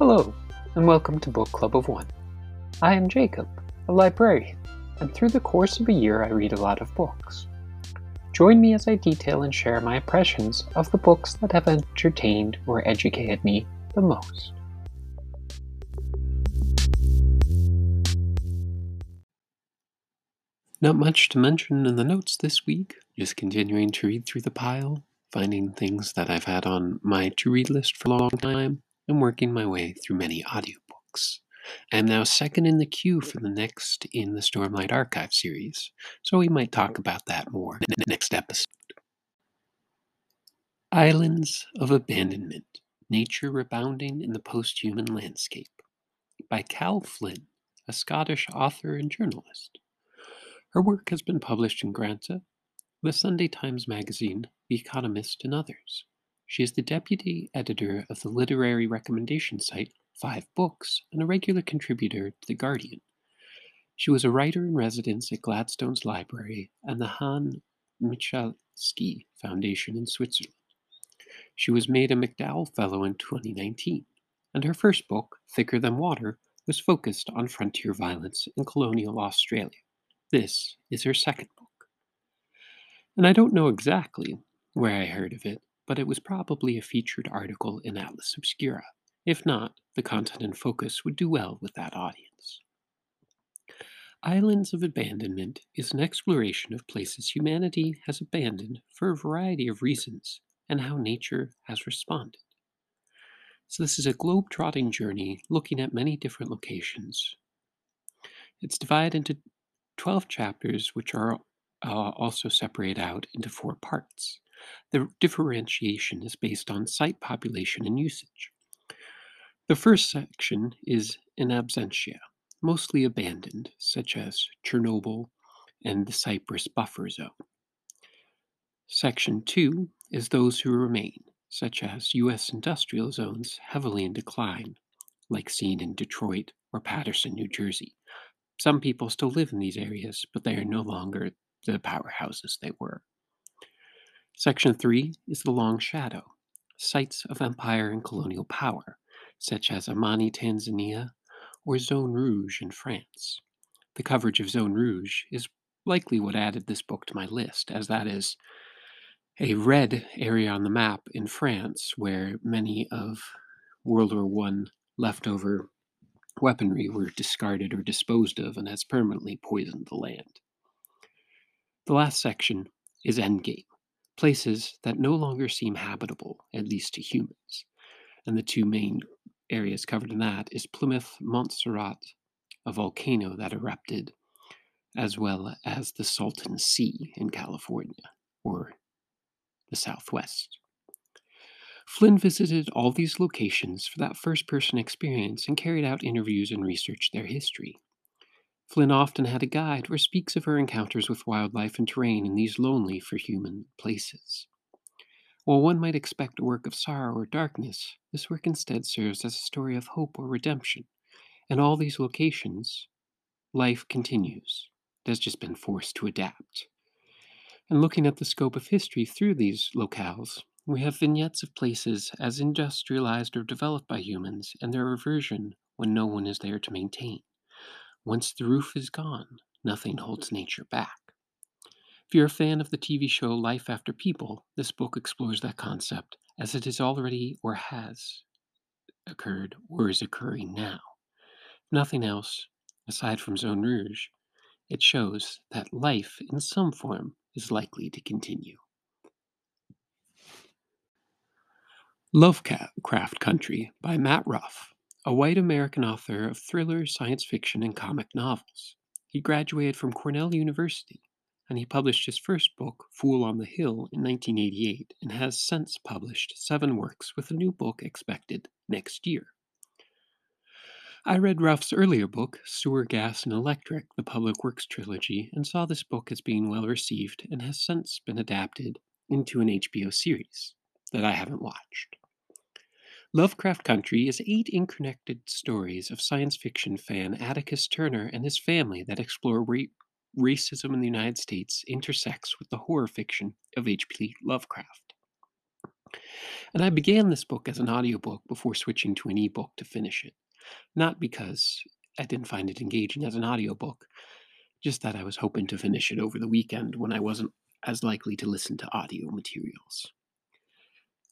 Hello, and welcome to Book Club of One. I am Jacob, a librarian, and through the course of a year I read a lot of books. Join me as I detail and share my impressions of the books that have entertained or educated me the most. Not much to mention in the notes this week, just continuing to read through the pile, finding things that I've had on my to read list for a long time, and working my way through many audiobooks. I am now second in the queue for the next in the Stormlight Archive series, so we might talk about that more in the next episode. Islands of Abandonment Nature Rebounding in the Post-Human Landscape by Cal Flyn, a Scottish author and journalist. Her work has been published in Granta, The Sunday Times Magazine, The Economist, and others. She is the deputy editor of the literary recommendation site Five Books and a regular contributor to The Guardian. She was a writer in residence at Gladstone's Library and the Jan Michalski Foundation in Switzerland. She was made a MacDowell Fellow in 2019, and her first book, Thicker Than Water, was focused on frontier violence in colonial Australia. This is her second book. And I don't know exactly where I heard of it, but it was probably a featured article in Atlas Obscura. If not, the content and focus would do well with that audience. Islands of Abandonment is an exploration of places humanity has abandoned for a variety of reasons and how nature has responded. So, this is a globe trotting journey looking at many different locations. It's divided into 12 chapters, which are uh, also separated out into four parts. The differentiation is based on site population and usage. The first section is in absentia, mostly abandoned, such as Chernobyl and the Cyprus buffer zone. Section 2 is those who remain, such as U.S. industrial zones heavily in decline, like seen in Detroit or Paterson, New Jersey, some people still live in these areas, but they are no longer the powerhouses they were. Section 3 is the Long Shadow, sites of empire and colonial power, such as Amani, Tanzania, or Zone Rouge in France. The coverage of Zone Rouge is likely what added this book to my list, as that is a red area on the map in France where many of World War I leftover weaponry were discarded or disposed of and has permanently poisoned the land. The last section is Endgame, places that no longer seem habitable, at least to humans. And the two main areas covered in that is Plymouth Montserrat, a volcano that erupted, as well as the Salton Sea in California, or the Southwest. Flyn visited all these locations for that first person experience and carried out interviews and researched their history. Flyn often had a guide or speaks of her encounters with wildlife and terrain in these lonely for human places. While one might expect a work of sorrow or darkness, this work instead serves as a story of hope or redemption. In all these locations, life continues. It has just been forced to adapt. And looking at the scope of history through these locales, we have vignettes of places as industrialized or developed by humans and their reversion when no one is there to maintain. Once the roof is gone, nothing holds mm-hmm. nature back. If you're a fan of the TV show Life After People, this book explores that concept as it is already or has occurred or is occurring now. If nothing else, aside from Zone Rouge, it shows that life in some form is likely to continue. Lovecraft Country by Matt Ruff, a white American author of thriller, science fiction, and comic novels. He graduated from Cornell University, and he published his first book, Fool on the Hill, in 1988, and has since published seven works with a new book expected next year. I read Ruff's earlier book, Sewer, Gas, and Electric, the Public Works Trilogy, and saw this book as being well received and has since been adapted into an HBO series that I haven't watched. Lovecraft Country is eight interconnected stories of science fiction fan Atticus Turner and his family that explore ra- racism in the United States intersects with the horror fiction of H.P. Lovecraft. And I began this book as an audiobook before switching to an ebook to finish it. Not because I didn't find it engaging as an audiobook, just that I was hoping to finish it over the weekend when I wasn't as likely to listen to audio materials.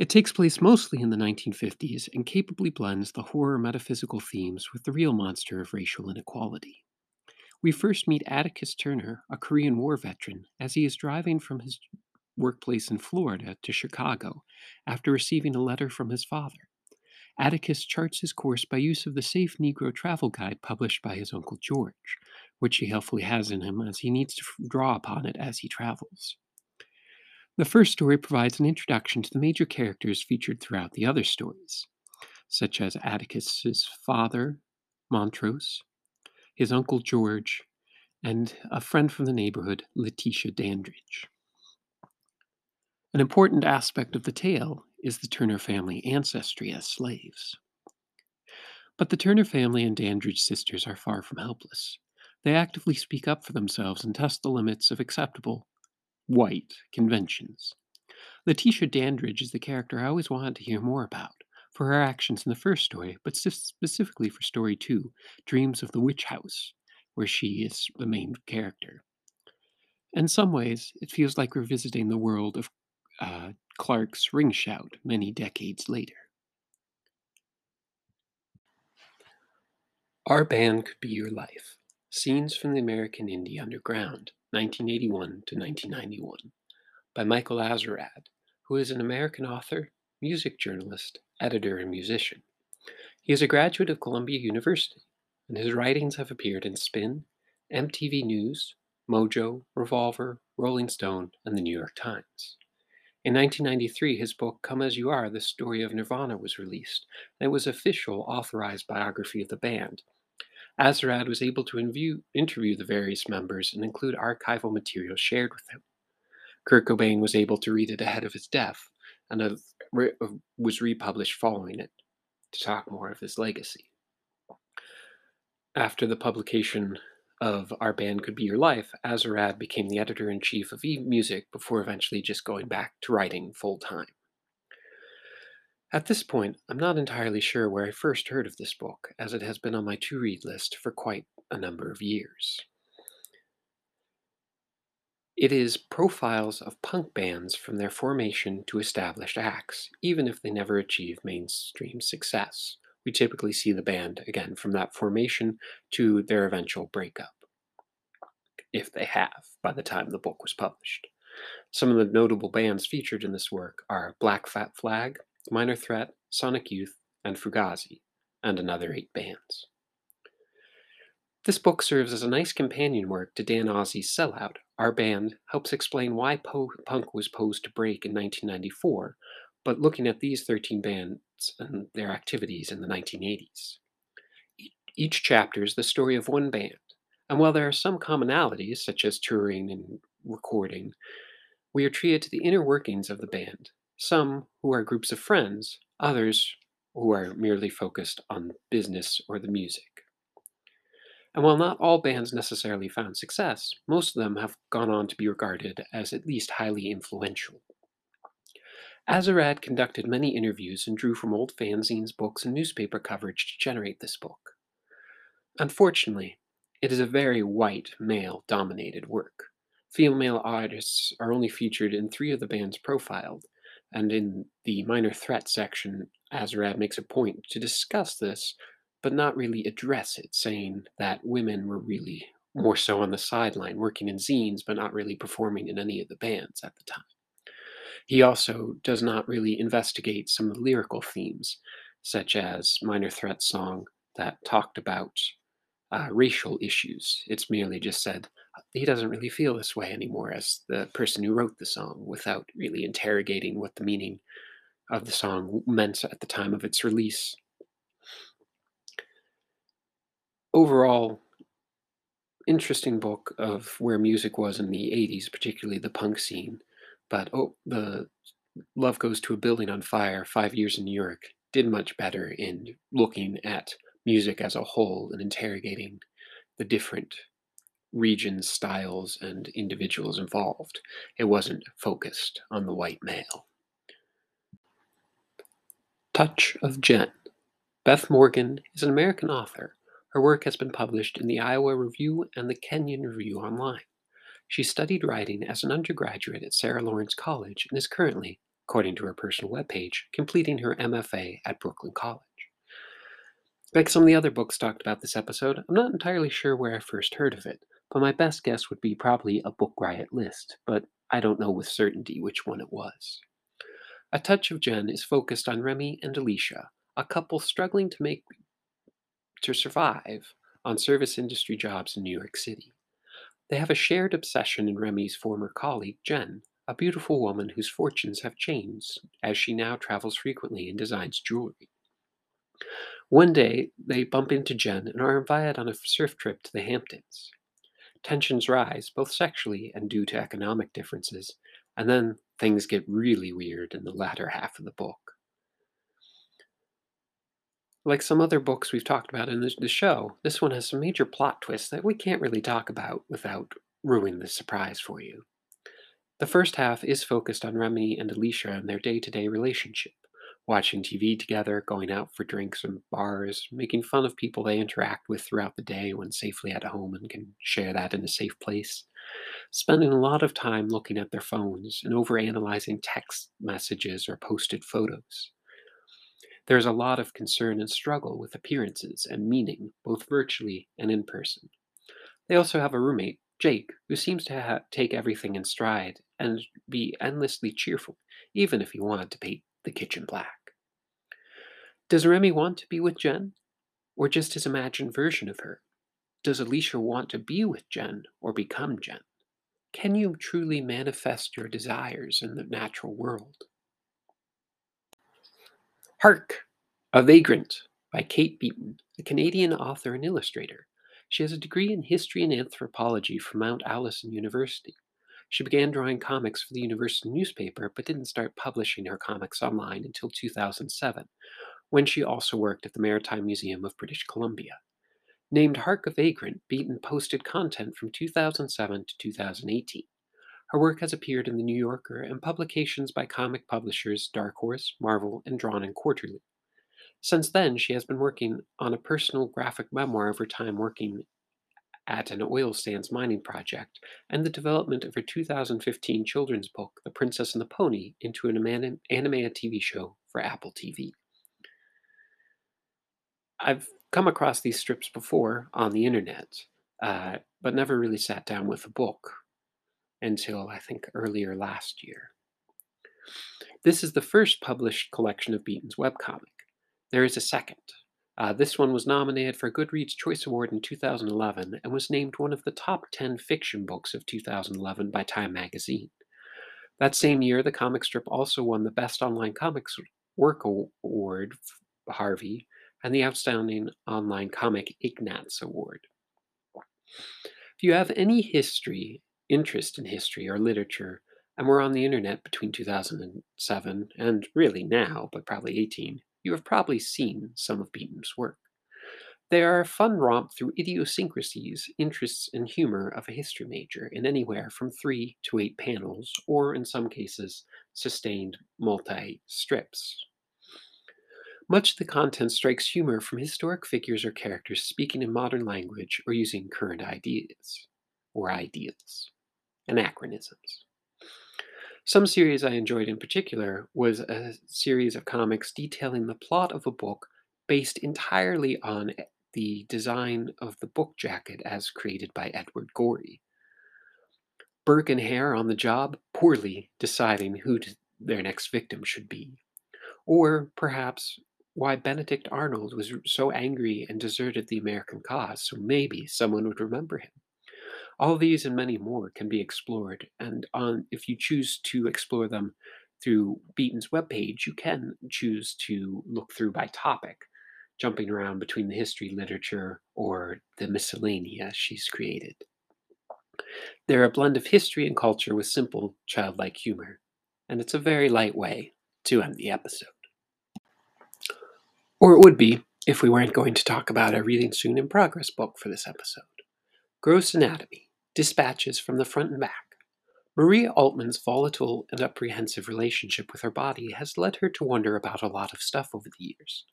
It takes place mostly in the 1950s and capably blends the horror metaphysical themes with the real monster of racial inequality. We first meet Atticus Turner, a Korean War veteran, as he is driving from his workplace in Florida to Chicago after receiving a letter from his father. Atticus charts his course by use of the Safe Negro Travel Guide published by his Uncle George, which he helpfully has in him as he needs to draw upon it as he travels. The first story provides an introduction to the major characters featured throughout the other stories, such as Atticus's father, Montrose, his uncle George, and a friend from the neighborhood, Letitia Dandridge. An important aspect of the tale is the Turner family ancestry as slaves. But the Turner family and Dandridge sisters are far from helpless. They actively speak up for themselves and test the limits of acceptable white conventions. Letitia Dandridge is the character I always wanted to hear more about for her actions in the first story, but specifically for story two, Dreams of the Witch House, where she is the main character. In some ways, it feels like we're visiting the world of uh, Clark's Ring Shout many decades later. Our Band Could Be Your Life Scenes from the American Indie Underground, 1981 to 1991, by Michael Azerrad, who is an American author, music journalist, editor, and musician. He is a graduate of Columbia University, and his writings have appeared in Spin, MTV News, Mojo, Revolver, Rolling Stone, and the New York Times. In 1993, his book Come As You Are, The Story of Nirvana was released, and it was official authorized biography of the band. Azerrad was able to inview, interview the various members and include archival material shared with him. Kurt Cobain was able to read it ahead of his death and uh, was republished following it to talk more of his legacy. After the publication of Our Band Could Be Your Life, Azerrad became the editor in chief of E Music before eventually just going back to writing full time. At this point, I'm not entirely sure where I first heard of this book, as it has been on my to read list for quite a number of years. It is profiles of punk bands from their formation to established acts, even if they never achieve mainstream success we typically see the band again from that formation to their eventual breakup, if they have by the time the book was published. Some of the notable bands featured in this work are Black Fat Flag, Minor Threat, Sonic Youth, and Fugazi, and another eight bands. This book serves as a nice companion work to Dan Ozzi's Sellout. Our band helps explain why po- punk was posed to break in 1994, but looking at these 13 bands and their activities in the 1980s. Each chapter is the story of one band, and while there are some commonalities, such as touring and recording, we are treated to the inner workings of the band, some who are groups of friends, others who are merely focused on business or the music. And while not all bands necessarily found success, most of them have gone on to be regarded as at least highly influential. Azerrad conducted many interviews and drew from old fanzines, books, and newspaper coverage to generate this book. Unfortunately, it is a very white, male dominated work. Female artists are only featured in three of the bands profiled, and in the minor threat section, Azerrad makes a point to discuss this, but not really address it, saying that women were really more so on the sideline, working in zines, but not really performing in any of the bands at the time. He also does not really investigate some of the lyrical themes, such as Minor Threat's song that talked about uh, racial issues. It's merely just said he doesn't really feel this way anymore as the person who wrote the song without really interrogating what the meaning of the song meant at the time of its release. Overall, interesting book of where music was in the 80s, particularly the punk scene. But oh, the Love Goes to a Building on Fire, Five Years in New York, did much better in looking at music as a whole and interrogating the different regions, styles, and individuals involved. It wasn't focused on the white male. Touch of Jen. Beth Morgan is an American author. Her work has been published in the Iowa Review and the Kenyon Review Online. She studied writing as an undergraduate at Sarah Lawrence College and is currently, according to her personal webpage, completing her MFA at Brooklyn College. Like some of the other books talked about this episode, I'm not entirely sure where I first heard of it, but my best guess would be probably a Book Riot list, but I don't know with certainty which one it was. A Touch of Jen is focused on Remy and Alicia, a couple struggling to make to survive on service industry jobs in New York City. They have a shared obsession in Remy's former colleague, Jen, a beautiful woman whose fortunes have changed as she now travels frequently and designs jewelry. One day, they bump into Jen and are invited on a surf trip to the Hamptons. Tensions rise, both sexually and due to economic differences, and then things get really weird in the latter half of the book. Like some other books we've talked about in the show, this one has some major plot twists that we can't really talk about without ruining the surprise for you. The first half is focused on Remy and Alicia and their day to day relationship, watching TV together, going out for drinks and bars, making fun of people they interact with throughout the day when safely at home and can share that in a safe place, spending a lot of time looking at their phones and overanalyzing text messages or posted photos. There is a lot of concern and struggle with appearances and meaning, both virtually and in person. They also have a roommate, Jake, who seems to ha- take everything in stride and be endlessly cheerful, even if he wanted to paint the kitchen black. Does Remy want to be with Jen? Or just his imagined version of her? Does Alicia want to be with Jen or become Jen? Can you truly manifest your desires in the natural world? Hark! A Vagrant by Kate Beaton, a Canadian author and illustrator. She has a degree in history and anthropology from Mount Allison University. She began drawing comics for the university newspaper, but didn't start publishing her comics online until 2007, when she also worked at the Maritime Museum of British Columbia. Named Hark a Vagrant, Beaton posted content from 2007 to 2018. Her work has appeared in The New Yorker and publications by comic publishers Dark Horse, Marvel, and Drawn and Quarterly. Since then, she has been working on a personal graphic memoir of her time working at an oil sands mining project and the development of her 2015 children's book, The Princess and the Pony, into an animated TV show for Apple TV. I've come across these strips before on the internet, uh, but never really sat down with a book until I think earlier last year. This is the first published collection of Beaton's webcomic. There is a second. Uh, this one was nominated for Goodreads Choice Award in 2011 and was named one of the top 10 fiction books of 2011 by Time magazine. That same year, the comic strip also won the Best Online Comics Work Award, Harvey, and the Outstanding Online Comic Ignatz Award. If you have any history interest in history or literature and were on the internet between 2007 and really now, but probably 18, you have probably seen some of Beaton's work. They are a fun romp through idiosyncrasies, interests, and humor of a history major in anywhere from three to eight panels, or in some cases, sustained multi strips. Much of the content strikes humor from historic figures or characters speaking in modern language or using current ideas or ideals anachronisms. Some series I enjoyed in particular was a series of comics detailing the plot of a book based entirely on the design of the book jacket as created by Edward Gorey. Burke and Hare on the job, poorly deciding who their next victim should be. Or perhaps why Benedict Arnold was so angry and deserted the American cause, so maybe someone would remember him. All these and many more can be explored, and on if you choose to explore them through Beaton's webpage, you can choose to look through by topic, jumping around between the history, literature, or the miscellanea she's created. They're a blend of history and culture with simple, childlike humor, and it's a very light way to end the episode. Or it would be if we weren't going to talk about a reading soon in progress book for this episode Gross Anatomy Dispatches from the Front and Back. Maria Altman's volatile and apprehensive relationship with her body has led her to wonder about a lot of stuff over the years.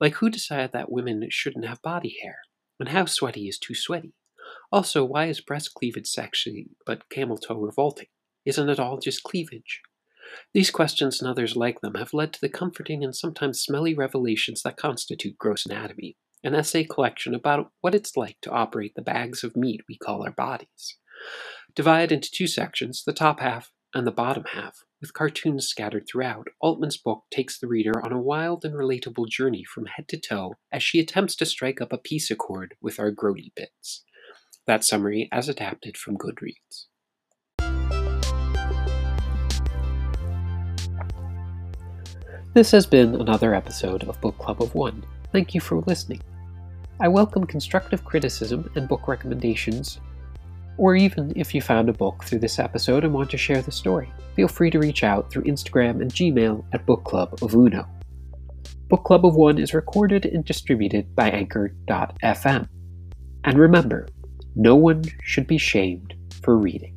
Like who decided that women shouldn't have body hair? And how sweaty is too sweaty? Also, why is breast cleavage sexy but camel toe revolting? Isn't it all just cleavage? These questions and others like them have led to the comforting and sometimes smelly revelations that constitute Gross Anatomy, an essay collection about what it's like to operate the bags of meat we call our bodies. Divided into two sections, the top half and the bottom half, with cartoons scattered throughout, Altman's book takes the reader on a wild and relatable journey from head to toe as she attempts to strike up a peace accord with our grody bits. That summary as adapted from Goodreads. This has been another episode of Book Club of One. Thank you for listening. I welcome constructive criticism and book recommendations, or even if you found a book through this episode and want to share the story, feel free to reach out through Instagram and Gmail at Book Club of Uno. Book Club of One is recorded and distributed by Anchor.fm. And remember, no one should be shamed for reading.